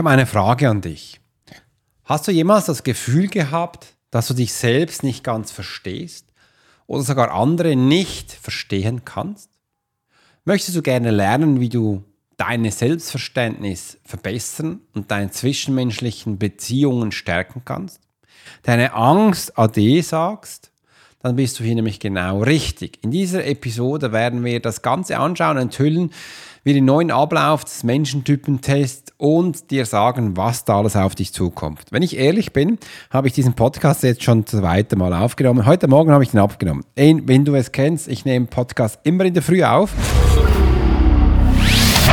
habe eine Frage an dich. Hast du jemals das Gefühl gehabt, dass du dich selbst nicht ganz verstehst oder sogar andere nicht verstehen kannst? Möchtest du gerne lernen, wie du deine Selbstverständnis verbessern und deine zwischenmenschlichen Beziehungen stärken kannst? Deine Angst ade sagst? Dann bist du hier nämlich genau richtig. In dieser Episode werden wir das Ganze anschauen, enthüllen, wir den neuen Ablauf des Menschentypentests und dir sagen, was da alles auf dich zukommt. Wenn ich ehrlich bin, habe ich diesen Podcast jetzt schon das zweite Mal aufgenommen. Heute Morgen habe ich ihn abgenommen. Wenn du es kennst, ich nehme Podcast immer in der Früh auf.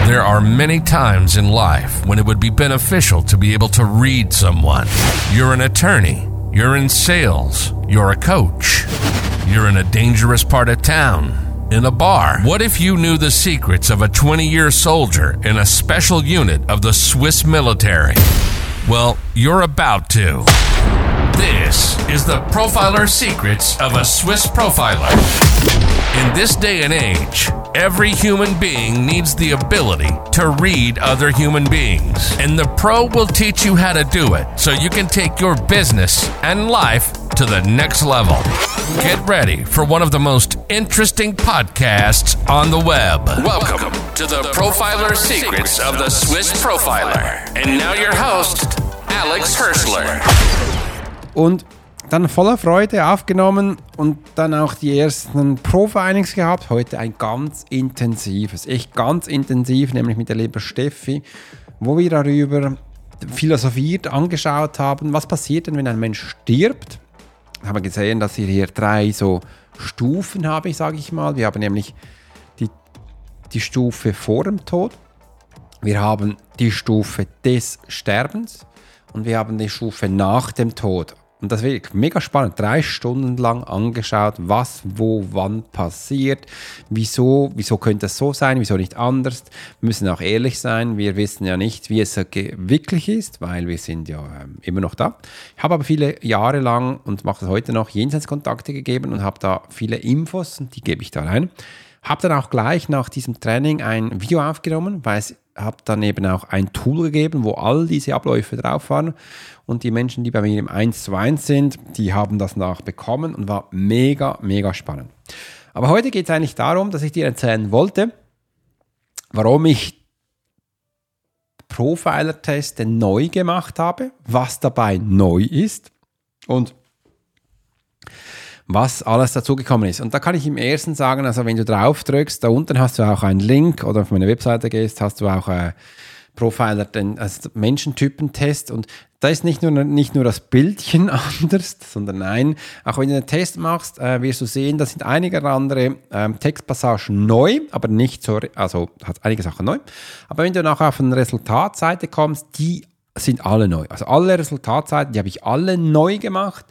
There are many times in life when it would be beneficial to be able to read someone. You're an attorney, you're in sales, you're a coach, you're in a dangerous part of town in a bar. What if you knew the secrets of a 20 year soldier in a special unit of the Swiss military? Well, you're about to. This is the Profiler Secrets of a Swiss Profiler. In this day and age, every human being needs the ability to read other human beings, and the pro will teach you how to do it so you can take your business and life to the next level. Get ready for one of the most interesting podcasts on the web. Welcome to the Profiler Secrets of the Swiss Profiler. And now your host, Alex Hirschler. Und dann voller Freude aufgenommen und dann auch die ersten Profilings gehabt. Heute ein ganz intensives, echt ganz intensiv, nämlich mit der lieben Steffi, wo wir darüber philosophiert angeschaut haben, was passiert denn, wenn ein Mensch stirbt haben gesehen, dass wir hier drei so Stufen haben, sage ich mal. Wir haben nämlich die, die Stufe vor dem Tod, wir haben die Stufe des Sterbens und wir haben die Stufe nach dem Tod. Und das wird mega spannend. Drei Stunden lang angeschaut, was, wo, wann passiert, wieso, wieso könnte es so sein, wieso nicht anders. Wir müssen auch ehrlich sein. Wir wissen ja nicht, wie es wirklich ist, weil wir sind ja ähm, immer noch da. Ich habe aber viele Jahre lang und mache das heute noch Jenseitskontakte gegeben und habe da viele Infos und die gebe ich da rein. Habe dann auch gleich nach diesem Training ein Video aufgenommen, weil es habe dann eben auch ein Tool gegeben, wo all diese Abläufe drauf waren. Und die Menschen, die bei mir im 1 zu 1 sind, die haben das nachbekommen und war mega, mega spannend. Aber heute geht es eigentlich darum, dass ich dir erzählen wollte, warum ich Profiler-Teste neu gemacht habe, was dabei neu ist und was alles dazugekommen ist. Und da kann ich im ersten sagen, also wenn du drauf drückst, da unten hast du auch einen Link oder auf meine Webseite gehst, hast du auch äh, Profiler, den also Menschentypentest und da ist nicht nur, nicht nur das Bildchen anders, sondern nein, auch wenn du einen Test machst, äh, wirst du sehen, da sind einige andere ähm, Textpassagen neu, aber nicht so, also hat einige Sachen neu. Aber wenn du nachher auf eine Resultatseite kommst, die sind alle neu. Also alle Resultatseiten, die habe ich alle neu gemacht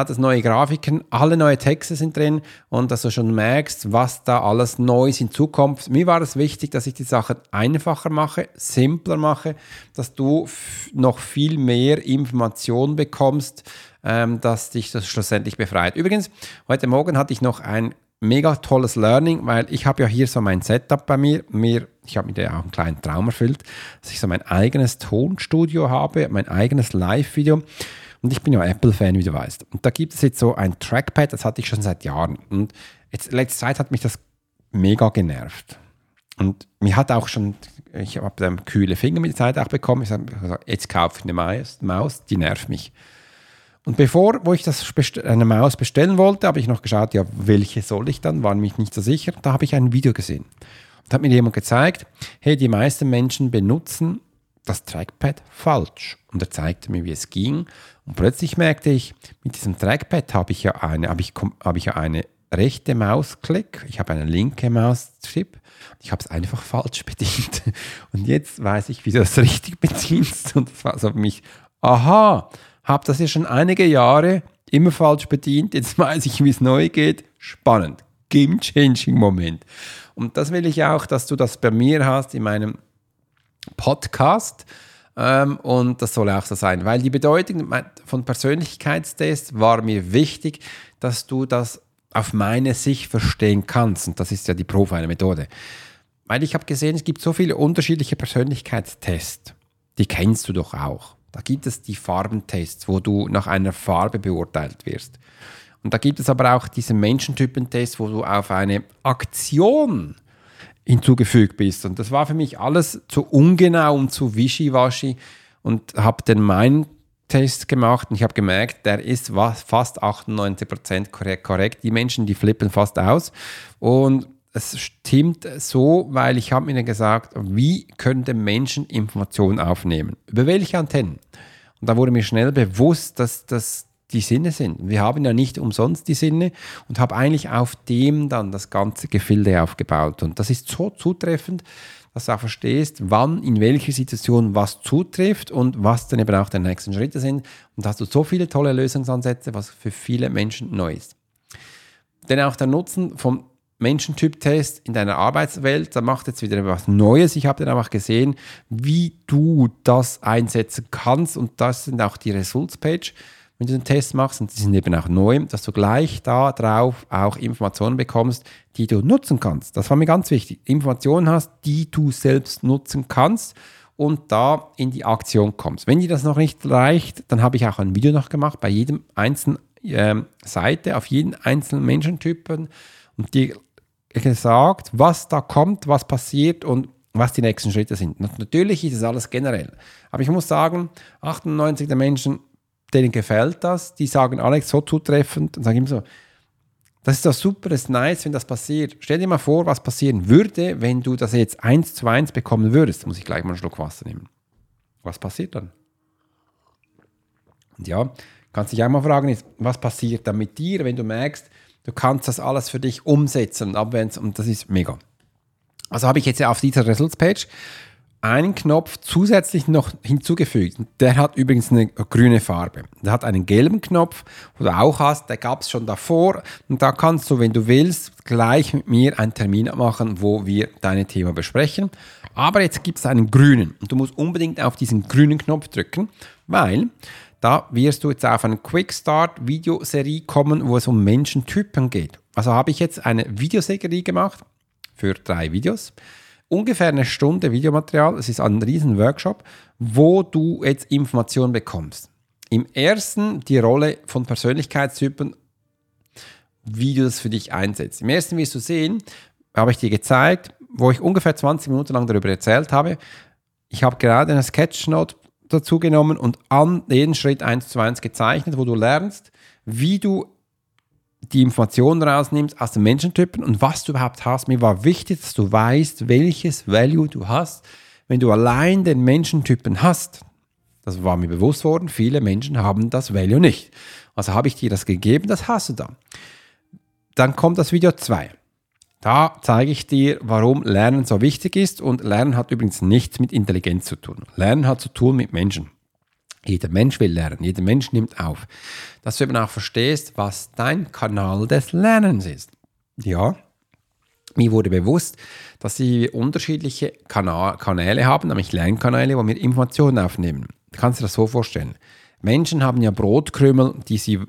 hat es neue Grafiken, alle neue Texte sind drin und dass du schon merkst, was da alles Neues hinzukommt. Mir war es wichtig, dass ich die Sachen einfacher mache, simpler mache, dass du noch viel mehr Informationen bekommst, ähm, dass dich das schlussendlich befreit. Übrigens, heute Morgen hatte ich noch ein mega tolles Learning, weil ich habe ja hier so mein Setup bei mir. mir ich habe mir da auch einen kleinen Traum erfüllt, dass ich so mein eigenes Tonstudio habe, mein eigenes Live-Video. Und ich bin ja Apple-Fan, wie du weißt. Und da gibt es jetzt so ein Trackpad, das hatte ich schon seit Jahren. Und jetzt letzte Zeit hat mich das mega genervt. Und mir hat auch schon, ich habe dann kühle Finger mit der Zeit auch bekommen. Ich habe gesagt, jetzt kaufe ich eine Maus, die nervt mich. Und bevor, wo ich das eine Maus bestellen wollte, habe ich noch geschaut, ja, welche soll ich dann? War mich nicht so sicher. Da habe ich ein Video gesehen. Und hat mir jemand gezeigt, hey, die meisten Menschen benutzen das Trackpad falsch. Und er zeigte mir, wie es ging. Und plötzlich merkte ich, mit diesem Trackpad habe ich ja eine, habe ich, habe ich ja eine rechte Mausklick, ich habe eine linke Mauschip. Ich habe es einfach falsch bedient. Und jetzt weiß ich, wie du das richtig bedienst. Und das war so für mich, aha, habe das ja schon einige Jahre immer falsch bedient. Jetzt weiß ich, wie es neu geht. Spannend. Game-Changing-Moment. Und das will ich auch, dass du das bei mir hast in meinem Podcast. Ähm, und das soll auch so sein, weil die Bedeutung von Persönlichkeitstest war mir wichtig, dass du das auf meine Sicht verstehen kannst. Und das ist ja die Profiler-Methode. Weil ich habe gesehen, es gibt so viele unterschiedliche Persönlichkeitstests. die kennst du doch auch. Da gibt es die Farbentests, wo du nach einer Farbe beurteilt wirst. Und da gibt es aber auch diese Menschentypentests, wo du auf eine Aktion hinzugefügt bist. Und das war für mich alles zu ungenau und zu wischiwaschi und habe den meinen Test gemacht und ich habe gemerkt, der ist fast 98% korrekt, korrekt. Die Menschen, die flippen fast aus. Und es stimmt so, weil ich habe mir gesagt, wie können Menschen Informationen aufnehmen? Über welche Antennen? Und da wurde mir schnell bewusst, dass das die Sinne sind. Wir haben ja nicht umsonst die Sinne und habe eigentlich auf dem dann das ganze Gefilde aufgebaut. Und das ist so zutreffend, dass du auch verstehst, wann in welcher Situation was zutrifft und was dann eben auch die nächsten Schritte sind. Und da hast du so viele tolle Lösungsansätze, was für viele Menschen neu ist. Denn auch der Nutzen vom Menschentyp-Test in deiner Arbeitswelt, da macht jetzt wieder was Neues. Ich habe dann einfach gesehen, wie du das einsetzen kannst und das sind auch die Results-Page wenn du den Test machst, und die sind eben auch neu, dass du gleich da drauf auch Informationen bekommst, die du nutzen kannst. Das war mir ganz wichtig. Informationen hast, die du selbst nutzen kannst und da in die Aktion kommst. Wenn dir das noch nicht reicht, dann habe ich auch ein Video noch gemacht bei jedem einzelnen ähm, Seite, auf jeden einzelnen Menschentypen und dir gesagt, was da kommt, was passiert und was die nächsten Schritte sind. Natürlich ist es alles generell. Aber ich muss sagen, 98 der Menschen denen gefällt das, die sagen Alex so zutreffend und sagen immer so, das ist doch super, das ist nice, wenn das passiert. Stell dir mal vor, was passieren würde, wenn du das jetzt eins zu eins bekommen würdest. Muss ich gleich mal einen Schluck Wasser nehmen. Was passiert dann? Und ja, kannst dich einmal fragen, was passiert dann mit dir, wenn du merkst, du kannst das alles für dich umsetzen und abwenden und das ist mega. Also habe ich jetzt auf dieser Results Page einen Knopf zusätzlich noch hinzugefügt. Der hat übrigens eine grüne Farbe. Der hat einen gelben Knopf, wo du auch hast, der gab es schon davor. Und da kannst du, wenn du willst, gleich mit mir einen Termin machen, wo wir deine Thema besprechen. Aber jetzt gibt es einen grünen. Und du musst unbedingt auf diesen grünen Knopf drücken, weil da wirst du jetzt auf eine Quick Start Videoserie kommen, wo es um Menschentypen geht. Also habe ich jetzt eine Videoserie gemacht für drei Videos ungefähr eine Stunde Videomaterial. Es ist ein riesen Workshop, wo du jetzt Informationen bekommst. Im ersten die Rolle von Persönlichkeitstypen, wie du das für dich einsetzt. Im ersten wirst du sehen, habe ich dir gezeigt, wo ich ungefähr 20 Minuten lang darüber erzählt habe. Ich habe gerade eine Sketchnote dazu genommen und an jeden Schritt eins zu eins gezeichnet, wo du lernst, wie du die Informationen rausnimmst aus den Menschentypen und was du überhaupt hast. Mir war wichtig, dass du weißt, welches Value du hast, wenn du allein den Menschentypen hast. Das war mir bewusst worden, viele Menschen haben das Value nicht. Also habe ich dir das gegeben, das hast du da. Dann kommt das Video 2. Da zeige ich dir, warum Lernen so wichtig ist und Lernen hat übrigens nichts mit Intelligenz zu tun. Lernen hat zu tun mit Menschen. Jeder Mensch will lernen, jeder Mensch nimmt auf. Dass du eben auch verstehst, was dein Kanal des Lernens ist. Ja, mir wurde bewusst, dass sie unterschiedliche Kanäle haben, nämlich Lernkanäle, wo wir Informationen aufnehmen. Du kannst dir das so vorstellen. Menschen haben ja Brotkrümel, die sie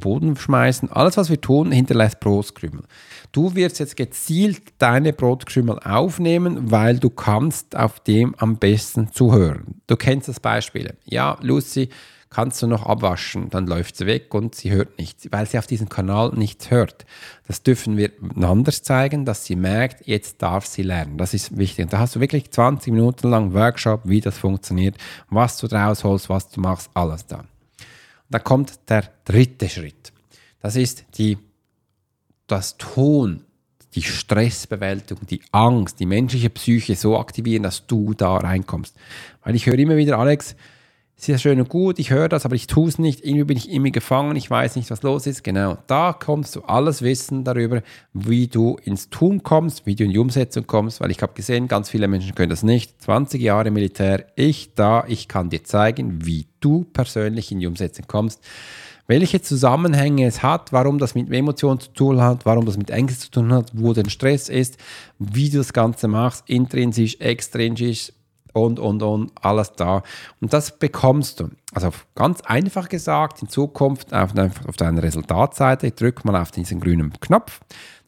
Boden schmeißen. Alles, was wir tun, hinterlässt Brotkrümel. Du wirst jetzt gezielt deine Brotkrümel aufnehmen, weil du kannst auf dem am besten zuhören. Du kennst das Beispiel. Ja, Lucy, kannst du noch abwaschen, dann läuft sie weg und sie hört nichts, weil sie auf diesem Kanal nichts hört. Das dürfen wir anders zeigen, dass sie merkt, jetzt darf sie lernen. Das ist wichtig. Und da hast du wirklich 20 Minuten lang Workshop, wie das funktioniert, was du draus holst, was du machst, alles da. Da kommt der dritte Schritt. Das ist die, das Ton, die Stressbewältigung, die Angst, die menschliche Psyche so aktivieren, dass du da reinkommst. Weil ich höre immer wieder, Alex, ja schön und gut, ich höre das, aber ich tue es nicht. Irgendwie bin ich immer gefangen, ich weiß nicht, was los ist. Genau, da kommst du alles Wissen darüber, wie du ins Tun kommst, wie du in die Umsetzung kommst, weil ich habe gesehen, ganz viele Menschen können das nicht. 20 Jahre Militär, ich da, ich kann dir zeigen, wie du persönlich in die Umsetzung kommst welche Zusammenhänge es hat, warum das mit Emotionen zu tun hat, warum das mit Ängsten zu tun hat, wo der Stress ist, wie du das Ganze machst, intrinsisch, extrinsisch, und, und, und, alles da. Und das bekommst du. Also ganz einfach gesagt, in Zukunft auf, auf deiner Resultatseite, drück mal auf diesen grünen Knopf.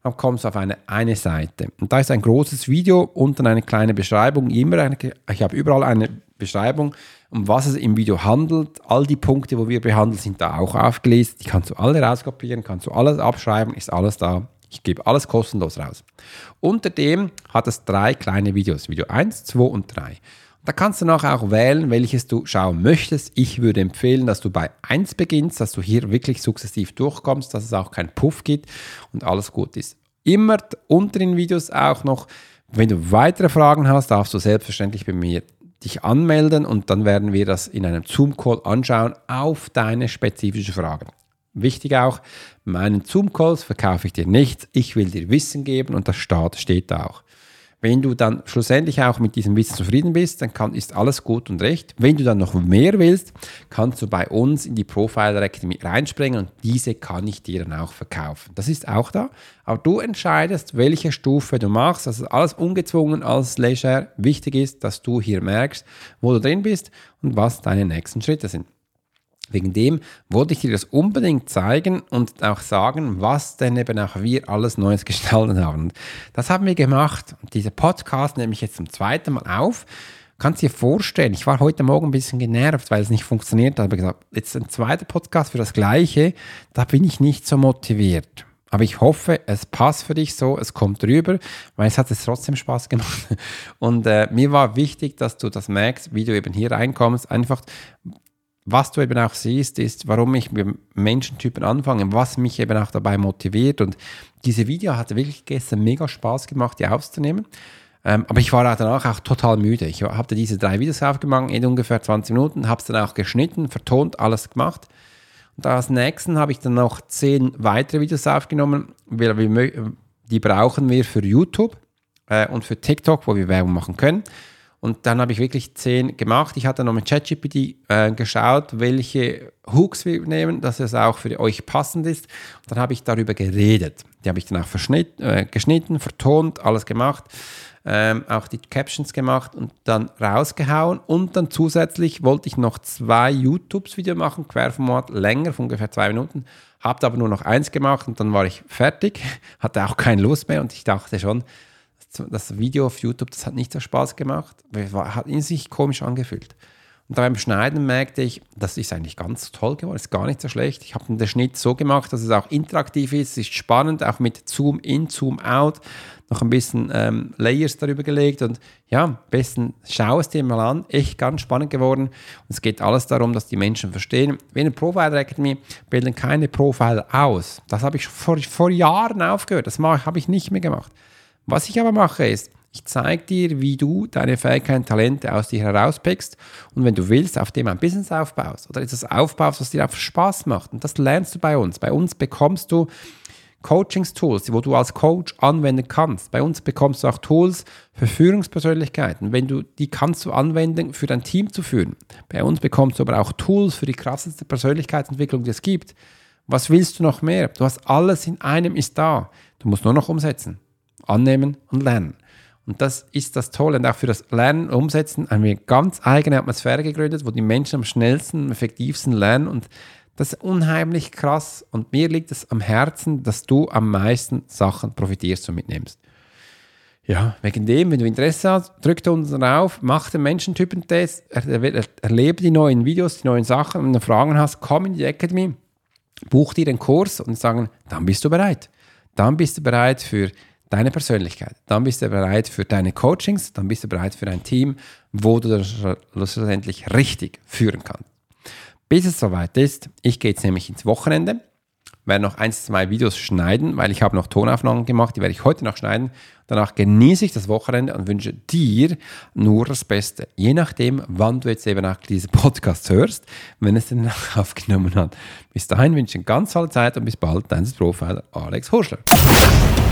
dann kommst du auf eine, eine Seite. Und da ist ein großes Video dann eine kleine Beschreibung. Immer eine, ich habe überall eine Beschreibung, um was es im Video handelt. All die Punkte, wo wir behandeln, sind da auch aufgelistet. Die kannst du alle rauskopieren, kannst du alles abschreiben, ist alles da. Ich gebe alles kostenlos raus. Unter dem hat es drei kleine Videos. Video 1, 2 und 3. Da kannst du nachher auch wählen, welches du schauen möchtest. Ich würde empfehlen, dass du bei 1 beginnst, dass du hier wirklich sukzessiv durchkommst, dass es auch keinen Puff gibt und alles gut ist. Immer unter den Videos auch noch, wenn du weitere Fragen hast, darfst du selbstverständlich bei mir dich anmelden und dann werden wir das in einem Zoom-Call anschauen auf deine spezifischen Fragen. Wichtig auch, meinen Zoom-Calls verkaufe ich dir nichts, ich will dir Wissen geben und das steht da auch. Wenn du dann schlussendlich auch mit diesem Wissen zufrieden bist, dann kann, ist alles gut und recht. Wenn du dann noch mehr willst, kannst du bei uns in die Profile Academy reinspringen und diese kann ich dir dann auch verkaufen. Das ist auch da. Aber du entscheidest, welche Stufe du machst. Ist alles ungezwungen, alles leger. Wichtig ist, dass du hier merkst, wo du drin bist und was deine nächsten Schritte sind. Wegen dem wollte ich dir das unbedingt zeigen und auch sagen, was denn eben auch wir alles Neues gestaltet haben. Das haben wir gemacht. Dieser Podcast nehme ich jetzt zum zweiten Mal auf. Kannst dir vorstellen, ich war heute Morgen ein bisschen genervt, weil es nicht funktioniert. Habe ich gesagt, jetzt ein zweiter Podcast für das Gleiche. Da bin ich nicht so motiviert. Aber ich hoffe, es passt für dich so, es kommt rüber, weil es hat es trotzdem Spaß gemacht. Und äh, mir war wichtig, dass du das merkst, wie du eben hier reinkommst. Einfach, was du eben auch siehst, ist, warum ich mit Menschentypen anfange, was mich eben auch dabei motiviert. Und diese Video hat wirklich gestern mega Spaß gemacht, die aufzunehmen. Ähm, aber ich war danach auch total müde. Ich habe diese drei Videos aufgemacht, in ungefähr 20 Minuten, habe es dann auch geschnitten, vertont, alles gemacht. Und als nächsten habe ich dann noch zehn weitere Videos aufgenommen, die brauchen wir für YouTube äh, und für TikTok, wo wir Werbung machen können. Und dann habe ich wirklich zehn gemacht. Ich hatte noch mit ChatGPT äh, geschaut, welche Hooks wir nehmen, dass es auch für euch passend ist. Und dann habe ich darüber geredet. Die habe ich dann auch äh, geschnitten, vertont, alles gemacht. Ähm, auch die Captions gemacht und dann rausgehauen. Und dann zusätzlich wollte ich noch zwei YouTubes-Video machen, Querformat, länger, von ungefähr zwei Minuten. Habe aber nur noch eins gemacht und dann war ich fertig, hatte auch keine Lust mehr und ich dachte schon, das Video auf YouTube, das hat nicht so Spaß gemacht, hat in sich komisch angefühlt. Und beim Schneiden merkte ich, das ist eigentlich ganz toll geworden, ist gar nicht so schlecht. Ich habe den Schnitt so gemacht, dass es auch interaktiv ist, es ist spannend, auch mit Zoom in, Zoom out, noch ein bisschen ähm, Layers darüber gelegt und ja, besten schau es dir mal an, echt ganz spannend geworden. Und es geht alles darum, dass die Menschen verstehen, wie eine Profiler Academy bilden keine Profiler aus. Das habe ich vor, vor Jahren aufgehört, das habe ich nicht mehr gemacht. Was ich aber mache ist, ich zeige dir, wie du deine Fähigkeiten, Talente aus dir herauspickst und wenn du willst, auf dem ein Business aufbaust oder etwas aufbaust, was dir einfach Spaß macht. Und das lernst du bei uns. Bei uns bekommst du Coachings-Tools, wo du als Coach anwenden kannst. Bei uns bekommst du auch Tools für Führungspersönlichkeiten. Wenn du, die kannst du anwenden, für dein Team zu führen. Bei uns bekommst du aber auch Tools für die krasseste Persönlichkeitsentwicklung, die es gibt. Was willst du noch mehr? Du hast alles in einem ist da. Du musst nur noch umsetzen annehmen und lernen. Und das ist das Tolle. Und auch für das Lernen Umsetzen haben wir eine ganz eigene Atmosphäre gegründet, wo die Menschen am schnellsten, am effektivsten lernen. Und das ist unheimlich krass. Und mir liegt es am Herzen, dass du am meisten Sachen profitierst und mitnimmst. Ja, wegen dem, wenn du Interesse hast, drück unten drauf, mach den Menschentypentest, er, er, erlebe die neuen Videos, die neuen Sachen. Wenn du Fragen hast, komm in die Academy, buch dir den Kurs und sagen, dann bist du bereit. Dann bist du bereit für deine Persönlichkeit. Dann bist du bereit für deine Coachings, dann bist du bereit für ein Team, wo du das schlussendlich richtig führen kannst. Bis es soweit ist, ich gehe jetzt nämlich ins Wochenende, werde noch ein, zwei Videos schneiden, weil ich habe noch Tonaufnahmen gemacht, die werde ich heute noch schneiden. Danach genieße ich das Wochenende und wünsche dir nur das Beste. Je nachdem, wann du jetzt eben auch diese Podcast hörst, wenn es den aufgenommen hat. Bis dahin wünsche ich eine ganz tolle Zeit und bis bald, dein Profiler Alex Horschler.